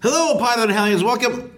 Hello, Hotter Than Hellions. Welcome.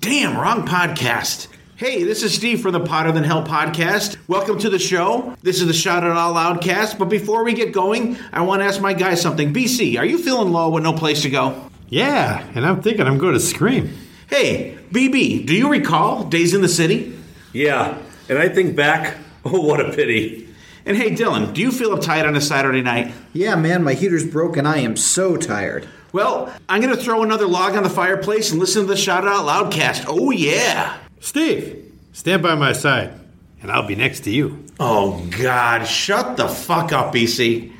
Damn, wrong podcast. Hey, this is Steve from the Hotter Than Hell podcast. Welcome to the show. This is the Shout It Out Loud cast. But before we get going, I want to ask my guy something. BC, are you feeling low with no place to go? Yeah, and I'm thinking I'm going to scream. Hey, BB, do you recall Days in the City? Yeah, and I think back, oh, what a pity. And hey, Dylan, do you feel uptight on a Saturday night? Yeah, man, my heater's broken. I am so tired. Well, I'm going to throw another log on the fireplace and listen to the Shout It Out Loud cast. Oh, yeah. Steve, stand by my side, and I'll be next to you. Oh, God. Shut the fuck up, BC.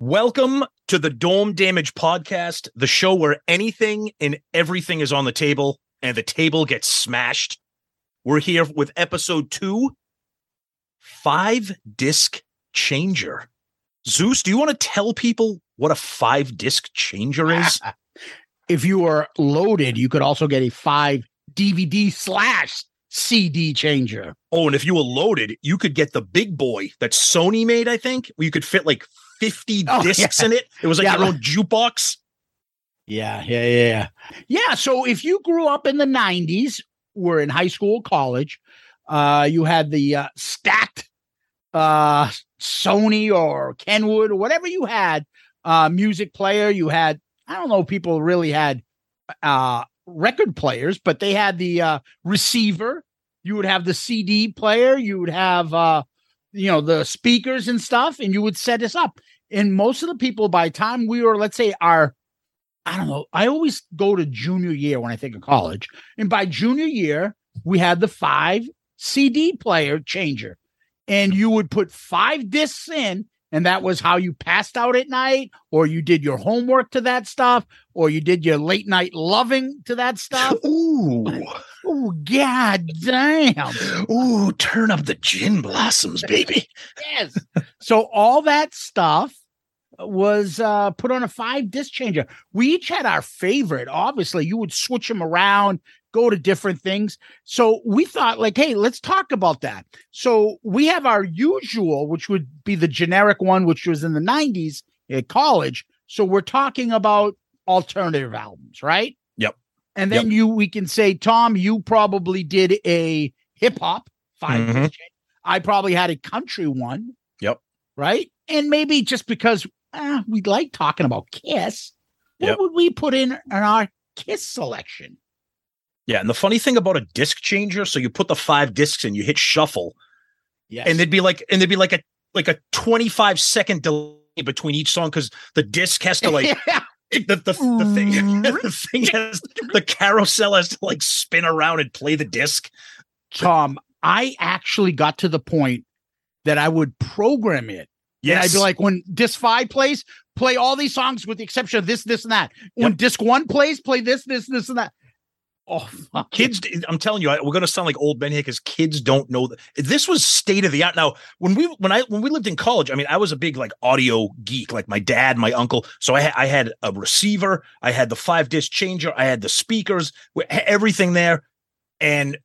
Welcome to the Dorm Damage Podcast, the show where anything and everything is on the table and the table gets smashed. We're here with episode two five disc changer. Zeus, do you want to tell people what a five disc changer is? if you are loaded, you could also get a five DVD slash CD changer. Oh, and if you were loaded, you could get the big boy that Sony made, I think, where you could fit like 50 Oh, discs yeah. in it. It was like Yeah, your own jukebox. Yeah, yeah, yeah, yeah. Yeah. So if you grew up in the 90s, were in high school, college, uh, you had the uh, stacked uh, Sony or Kenwood or whatever you had, uh, music player. You had, I don't know, people really had uh, record players, but they had the uh, receiver. You would have the CD player. You would have, uh, you know, the speakers and stuff, and you would set this up. And most of the people, by the time we were, let's say, our I don't know. I always go to junior year when I think of college. And by junior year, we had the five CD player changer. And you would put five discs in, and that was how you passed out at night, or you did your homework to that stuff, or you did your late night loving to that stuff. Ooh. Oh, god damn. Ooh, turn up the gin blossoms, baby. yes. So all that stuff was uh put on a five disc changer. We each had our favorite. Obviously, you would switch them around, go to different things. So we thought, like, hey, let's talk about that. So we have our usual, which would be the generic one, which was in the 90s at college. So we're talking about alternative albums, right? Yep. And then you we can say, Tom, you probably did a hip hop 5 disc Mhm. I probably had a country one Yep. right? And maybe just because uh, we like talking about Kiss, what Yep. would we put in in our Kiss selection? Yeah, and the funny thing about a disc changer, so you put the five discs in, you hit shuffle, Yes. and there'd be like, and there'd be like a like a twenty five second delay between each song because the disc has to like the the, the thing mm. the thing has the carousel has to like spin around and play the disc. Tom, I actually got to the point that I would program it. And I'd be like, when disc five plays, play all these songs with the exception of this, this, and that. When disc one plays, play this, this, this, and that. Oh, fuck. Kids, I'm telling you, I- we're going to sound like old men here because kids don't know. That. This was state of the art. Now, when we when I when we lived in college, I mean, I was a big like audio geek, like my dad, my uncle. So I I had a receiver, I had the five disc changer, I had the speakers, everything there. And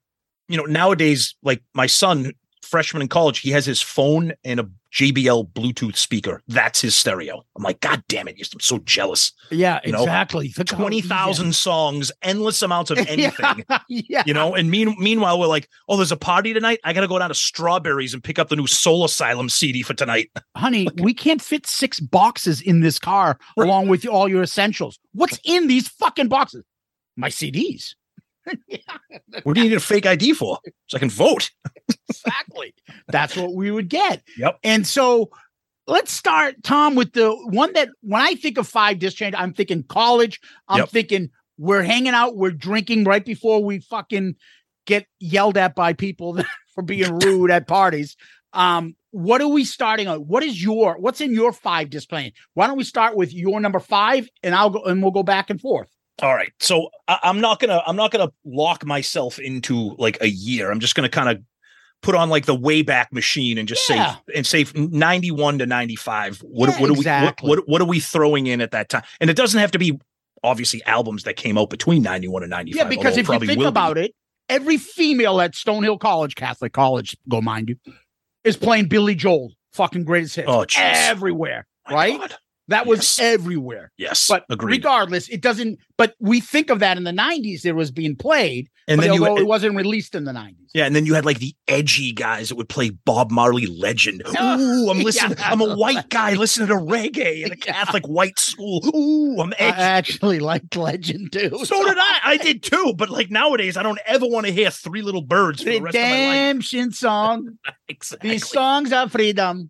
you know, nowadays, like my son, freshman in college, he has his phone and a JBL Bluetooth speaker. That's his stereo. I'm like, God damn it! I'm so jealous. Yeah, You know, exactly. Think how Twenty thousand songs, endless amounts of anything Yeah, yeah. you know and mean, meanwhile we're like oh there's a party tonight i gotta go down to strawberries and pick up the new soul asylum cd for tonight honey, we can't fit six boxes in this car along with all your essentials. What's in these fucking boxes? My CDs. what do you need a fake id for so i can vote exactly. That's what we would get. Yep. And so let's start, Tom, with the one that when I think of five disc change, I'm thinking college. I'm Yep. thinking we're hanging out, we're drinking right before we fucking get yelled at by people for being rude at parties. Um, what are we starting on? What is your what's in your five disc playing? Why don't we start with your number five and I'll go and we'll go back and forth. All right so I, i'm not gonna i'm not gonna lock myself into like a year i'm just gonna kind of put on like the wayback machine and just Yeah. say and say 91 to 95 what, Yeah, what are exactly. we what, what, what are we throwing in at that time and it doesn't have to be obviously albums that came out between 91 and 95 Yeah, because if you think about it, every female at Stonehill College, Catholic college, go mind you, is playing Billy Joel, fucking greatest hits. Oh, everywhere, My right? God. That was Yes. everywhere. yes But agreed regardless, it doesn't. But we think of that in the '90s. It was being played, and but then you although it wasn't released in the '90s. Yeah, and then you had like the edgy guys that would play Bob Marley Legend. Oh, Ooh, I'm listening. yeah. I'm a white guy listening to reggae in a Yeah. Catholic white school. Ooh, I'm I actually liked Legend too. so did I. I did too. But like nowadays, I don't ever want to hear Three Little Birds for the rest of my life. Redemption song. Exactly. These songs of freedom.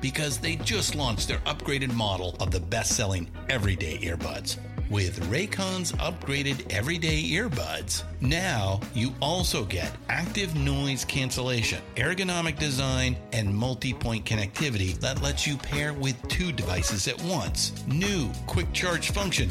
because they just launched their upgraded model of the best selling everyday earbuds. With Raycon's upgraded everyday earbuds, now you also get active noise cancellation, ergonomic design, and multi point connectivity that lets you pair with two devices at once. New quick charge function,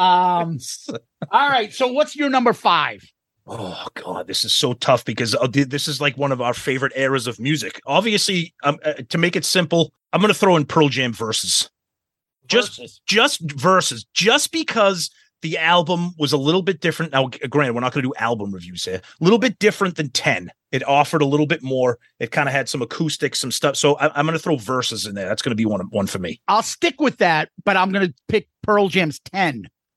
Um. all right. So what's your number five? Oh god, this is so tough because uh, this is like one of our favorite eras of music. Obviously, um, uh, to make it simple, I'm going to throw in Pearl Jam Versus. just Versus. just Versus, just because the album was a little bit different. Now, granted, we're not going to do album reviews here. A little bit different than Ten. It offered a little bit more. It kind of had some acoustics, some stuff. So I, I'm going to throw Versus in there. That's going to be one one for me. I'll stick with that, but I'm going to pick Pearl Jam's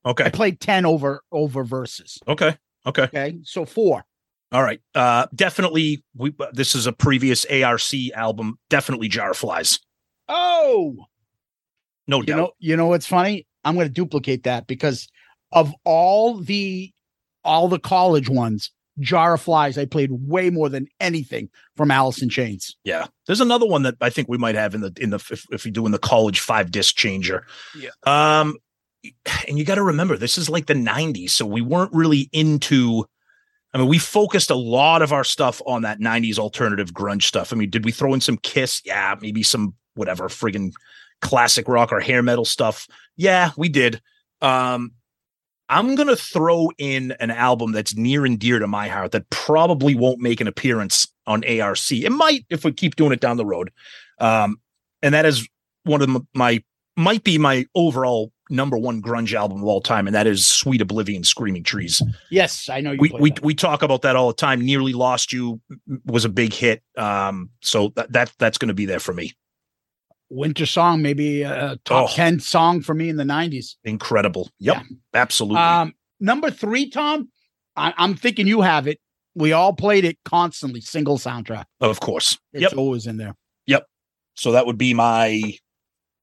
10. I played 10 over over Versus. Okay. Okay. Okay. So four. All right. Uh, definitely. We. This is a previous ARC album. Definitely Jar Flies. Oh, No you doubt. know, you know what's funny? I'm going to duplicate that because of all the all the college ones, Jar of Flies, I played way more than anything from Alice in Chains. Yeah, there's another one that I think we might have in the in the if, if we do in the college five disc changer. Yeah. Um, and you got to remember this is like the '90s, so we weren't really into. I mean, we focused a lot of our stuff on that '90s alternative grunge stuff. I mean, did we throw in some Kiss? Yeah, maybe some whatever friggin' classic rock or hair metal stuff. Yeah, we did. Um, I'm gonna throw in an album that's near and dear to my heart that probably won't make an appearance on ARC. It might if we keep doing it down the road. Um, and that is one of my might be my overall number one grunge album of all time, and that is Sweet Oblivion, Screaming Trees. Yes, I know you. We we that. we talk about that all the time. Nearly Lost You was a big hit. Um, so that, that that's going to be there for me. Winter Song, maybe a top Oh. 10 song for me in the 90s. Incredible. Yep, absolutely. Um, number three, Tom, I, I'm thinking you have it. We all played it constantly, single soundtrack. of course. It's Yep. always in there. Yep. So that would be my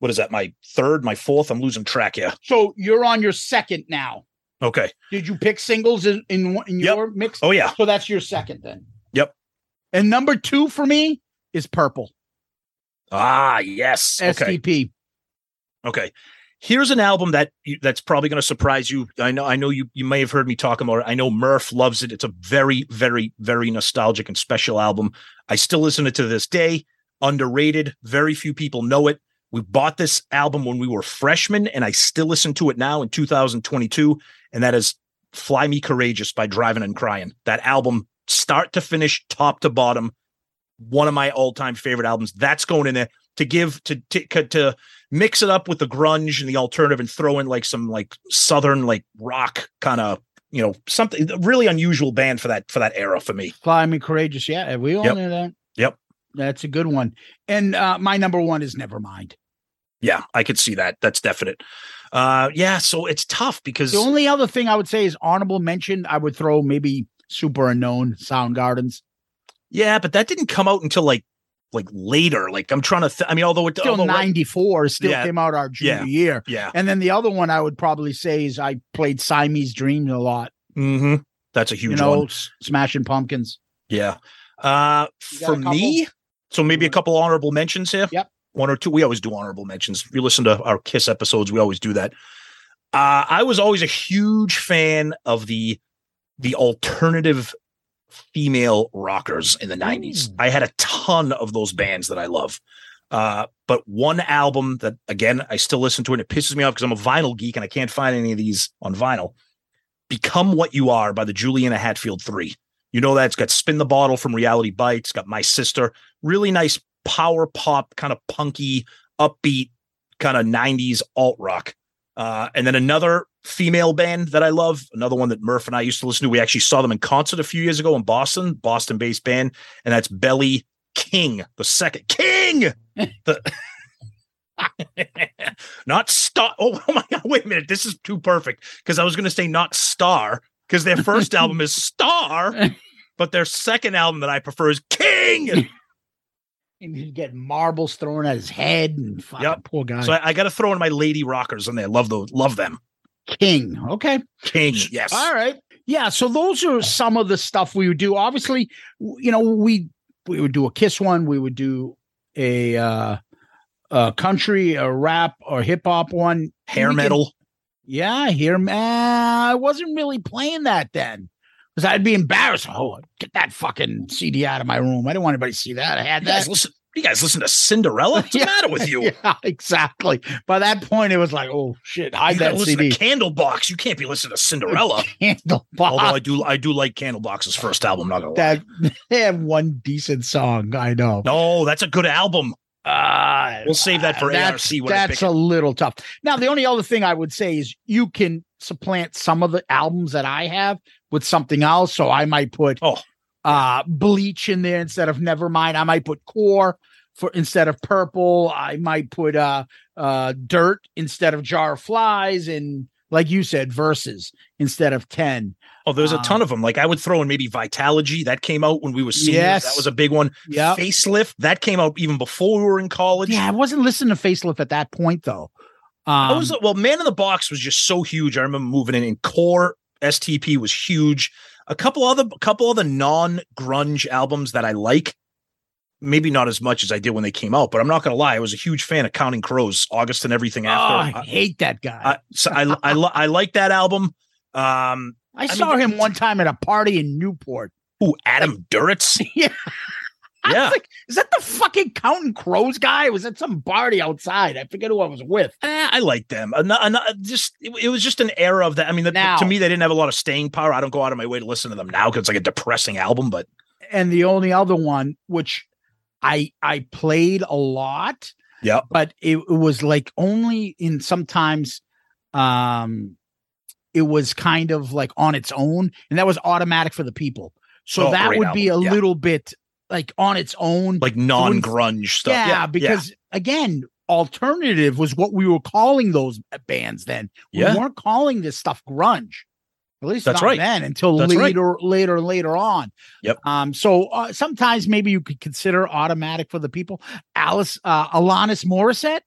what is that? My third, my fourth. I'm losing track here. So you're on your second now. Okay. Did you pick singles in in, in Yep. your mix? Oh yeah. So that's your second then. Yep. And number two for me is Purple. Ah, yes. Okay. STP. Okay. Here's an album that you, that's probably going to surprise you. I know. I know you. You may have heard me talk about it. I know Murph loves it. It's a very, very, very nostalgic and special album. I still listen to it to this day. Underrated. Very few people know it. We bought this album when we were freshmen, and I still listen to it now in 2022. And that is "Fly Me Courageous" by Drivin' N' Cryin'. That album, start to finish, top to bottom, one of my all-time favorite albums. That's going in there to give to to, to mix it up with the grunge and the alternative and throw in like some like southern like rock kind of you know something really unusual band for that for that era for me. Fly Me Courageous. Yeah, we all Yep. know that. Yep. That's a good one. And uh, my number one is Nevermind. Yeah, I could see that. That's definite. Uh yeah, so it's tough because The only other thing I would say is honorable mention. I would throw maybe Super Unknown, Soundgarden's. yeah, but that didn't come out until like like later. Like I'm trying to th- I mean although it Still although right- 94, still Yeah. came out our junior Yeah. year. Yeah. And then the other one I would probably say is I played Siamese Dream a lot. Mhm. That's a huge you know, one. Smashing Pumpkins. Yeah. Uh for me, so maybe a couple honorable mentions here. Yep. One or two. We always do honorable mentions. If you listen to our Kiss episodes, we always do that. Uh, I was always a huge fan of the the alternative female rockers in the 90s. I had a ton of those bands that I love. Uh, but one album that again I still listen to and it pisses me off because I'm a vinyl geek and I can't find any of these on vinyl. Become What You Are by the Juliana Hatfield Three. You know that it's got Spin the Bottle from Reality Bites, got My Sister, really nice power pop, kind of punky, upbeat, kind of 90s alt rock. Uh, and then another female band that I love, another one that Murph and I used to listen to. We actually saw them in concert a few years ago in Boston, Boston based band, and that's Belly King, the second King. the not star. Oh, oh my god! Wait a minute. This is too perfect because I was going to say not star because their first album is Star, but their second album that I prefer is King. And he'd get marbles thrown at his head and fucking Yep. poor guy. So I, I got to throw in my lady rockers in there. Love those. Love them. King. Okay. King. Yes. All right. Yeah. So those are some of the stuff we would do. Obviously, you know, we we would do a kiss one. We would do a uh a country, a rap, or hip hop one. Hair metal. Yeah, hair. man. Uh, I wasn't really playing that then because I'd be embarrassed. Oh, get that fucking CD out of my room. I didn't want anybody to see that. I had You guys that. listen. You guys listen to Cinderella? What's the matter with you? Yeah, exactly. By that point, it was like, oh shit, gotta that listen CD. to Candlebox. You can't be listening to Cinderella. Candlebox. Although I do, I do like Candlebox's first album. Not gonna lie. that they have one decent song. I know. No, that's a good album. Uh, We'll save that for that's, ARC when I That's pick a it. little tough. Now, the only other thing I would say is you can supplant some of the albums that I have with something else. So I might put Oh. uh bleach in there instead of nevermind. I might put core for instead of purple. I might put uh uh dirt instead of jar of flies and like you said, Versus instead of 10. Oh, there's a Um, ton of them. Like I would throw in maybe Vitalogy that came out when we were seniors. Yes. That was a big one. Yeah. Facelift that came out even before we were in college. Yeah, I wasn't listening to Facelift at that point though. Um, I was well, Man in the Box was just so huge. I remember moving in, and Core STP was huge. A couple other, a couple other non grunge albums that I like. Maybe not as much as I did when they came out, but I'm not gonna lie. I was a huge fan of Counting Crows, August and everything oh, after. I hate that guy. I, so I, I, li- I like that album. Um, I saw him one time at a party in Newport. Who, Adam Duritz? Yeah. I Yeah. was like, is that the fucking Counting Crows guy? Was at some party outside? I forget who I was with. Eh, I like them. Ano- ano- just it, it was just an era of that. I mean, the, Now- to me, they didn't have a lot of staying power. I don't go out of my way to listen to them now because it's like a depressing album. But And the only other one, which I I played a lot, yeah, but it, it was like only in sometimes um it was kind of like on its own, and that was automatic for the people. So Oh, that would be a yeah. little bit like on its own. like non grunge stuff. Yeah, Yeah, because again, alternative was what we were calling those bands then. We Yeah. weren't calling this stuff grunge. At least That's not right. then until That's right. later, later, later on. Yep. Um. So uh, sometimes maybe you could consider automatic for the people. Alice, uh, Alanis Morissette.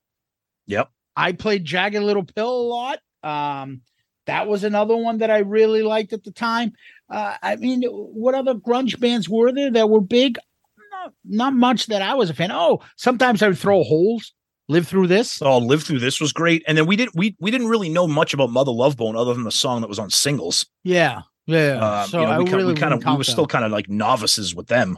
Yep. I played Jagged Little Pill a lot. Um, that was another one that I really liked at the time. Uh, I mean, what other grunge bands were there that were big? Not, not much that I was a fan. Oh, sometimes I would throw holes. Live through this. Oh, live through this was great. And then we didn't we we didn't really know much about Mother Love Bone other than the song that was on singles. Yeah, yeah. Um, so you know, we kind, really we kind of we were still kind of like novices with them.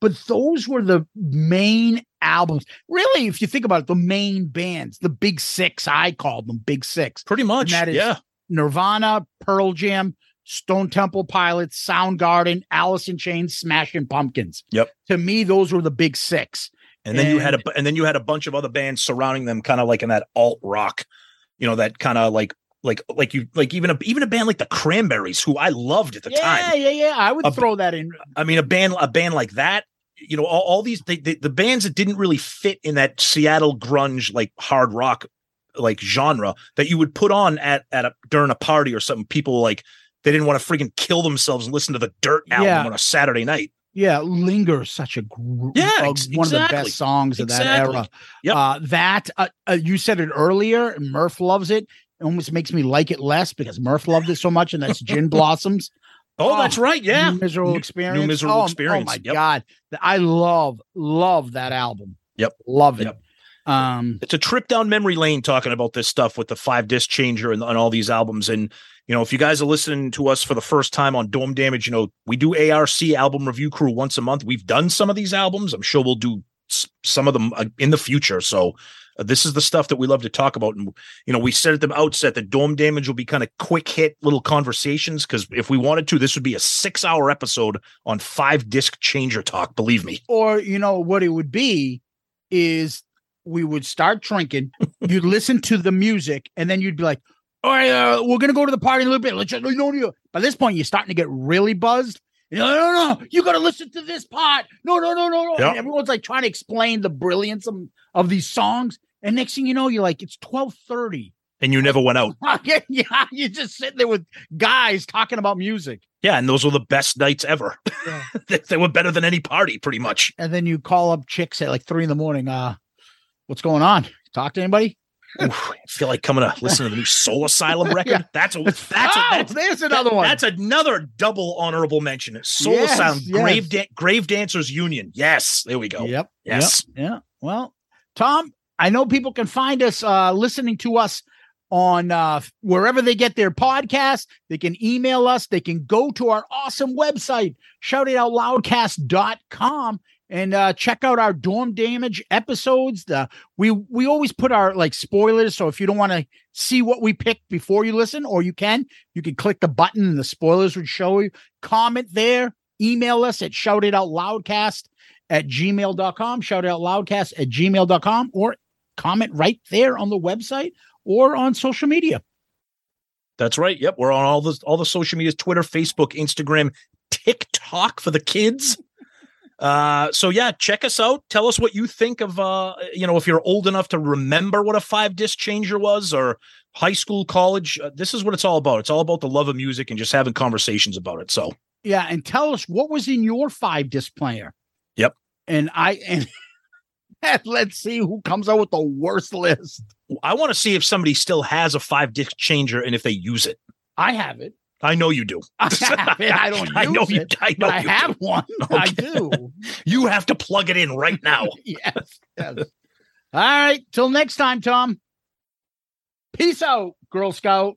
but those were the main albums. Really, if you think about it, the main bands, the big six, I called them big six. Pretty much. And that is yeah. Nirvana, Pearl Jam, Stone Temple Pilots, Soundgarden, Alice in Chains, Smashing Pumpkins. Yep. To me, those were the big six. And then you had a and then you had a bunch of other bands surrounding them, kind of like in that alt rock, you know, that kind of like like like you like even a even a band like the Cranberries, who I loved at the yeah, time. Yeah, yeah, yeah. I would A- throw that in. I mean, a band a band like that, you know, all, all these they, they, the bands that didn't really fit in that Seattle grunge like hard rock like genre that you would put on at at a during a party or something. People like they didn't want to freaking kill themselves and listen to the Dirt album Yeah. on a Saturday night. Yeah, Linger, such a gr- Yeah, uh, ex- one of the best songs of that era. Yep. Uh, that uh, uh, you said it earlier. Murph loves it. It almost makes me like it less because Murph loved it so much, and that's Gin Blossoms. Oh, that's right. Yeah. New miserable New- experience. New Miserable oh, Experience. Oh my Yep. god, I love love that album. Yep. Love it. Yep. Um, it's a trip down memory lane talking about this stuff with the five disc changer and, and all these albums. And you know, if you guys are listening to us for the first time on Dorm Damage, you know we do ARC album review crew once a month. We've done some of these albums. I'm sure we'll do some of them uh, in the future. So. uh, this is the stuff that we love to talk about, and you know, we said at the outset that Dorm Damage will be kind of quick hit little conversations because if we wanted to, this would be a six-hour episode on five disc changer talk. Believe me. or you know what it would be is we would start drinking. you'd listen to the music, and then you'd be like, "All right, uh, we're gonna go to the party in a little bit." Let's just, you know. By this point, you're starting to get really buzzed. You no, no, no, you got to listen to this part. No, no, no, no, no. Yep. Everyone's like trying to explain the brilliance of, of these songs. And next thing you know, you're like, it's twelve thirty. And you never went out. yeah, you're just sitting there with guys talking about music. Yeah, and those were the best nights ever. Yeah. they, they were better than any party, pretty much. And then you call up chicks at like three in the morning. Uh, what's going on? Talk to anybody? Oof, I feel like coming to listen to the new Soul Asylum record. Yeah. That's a that's a, Oh, that's there's another one. That's another double honorable mention. Soul Yes, Asylum, yes. Grave da- Grave Dancers Union. Yes, there we go. Yep. Yes. Yep, yeah. Well, Tom, I know people can find us uh listening to us on uh wherever they get their podcast. They can email us. They can go to our awesome website, shoutitoutloudcast.com and uh check out our dorm damage episodes. The we we always put our like spoilers. So if you don't want to see what we picked before you listen, or you can, you can click the button and the spoilers would show you. Comment there, email us at shoutitoutloudcast at gmail.com. Shout out loudcast at gmail.com or comment right there on the website or on social media. That's right. Yep, we're on all the all the social medias: Twitter, Facebook, Instagram, TikTok for the kids. Uh, so yeah, check us out. Tell us what you think of uh, you know, if you're old enough to remember what a five disc changer was or high school, college. Uh, this is what it's all about. It's all about the love of music and just having conversations about it. So Yeah, and tell us what was in your five disc player. Yep. And I and and let's see who comes out with the worst list. I want to see if somebody still has a five disc changer and if they use it. I have it. I know you do. I. I don't I know you. it, I know I you have do. one. I do. You have to plug it in right now. yes, yes. All right. Till next time, Tom. Peace out, Girl Scout.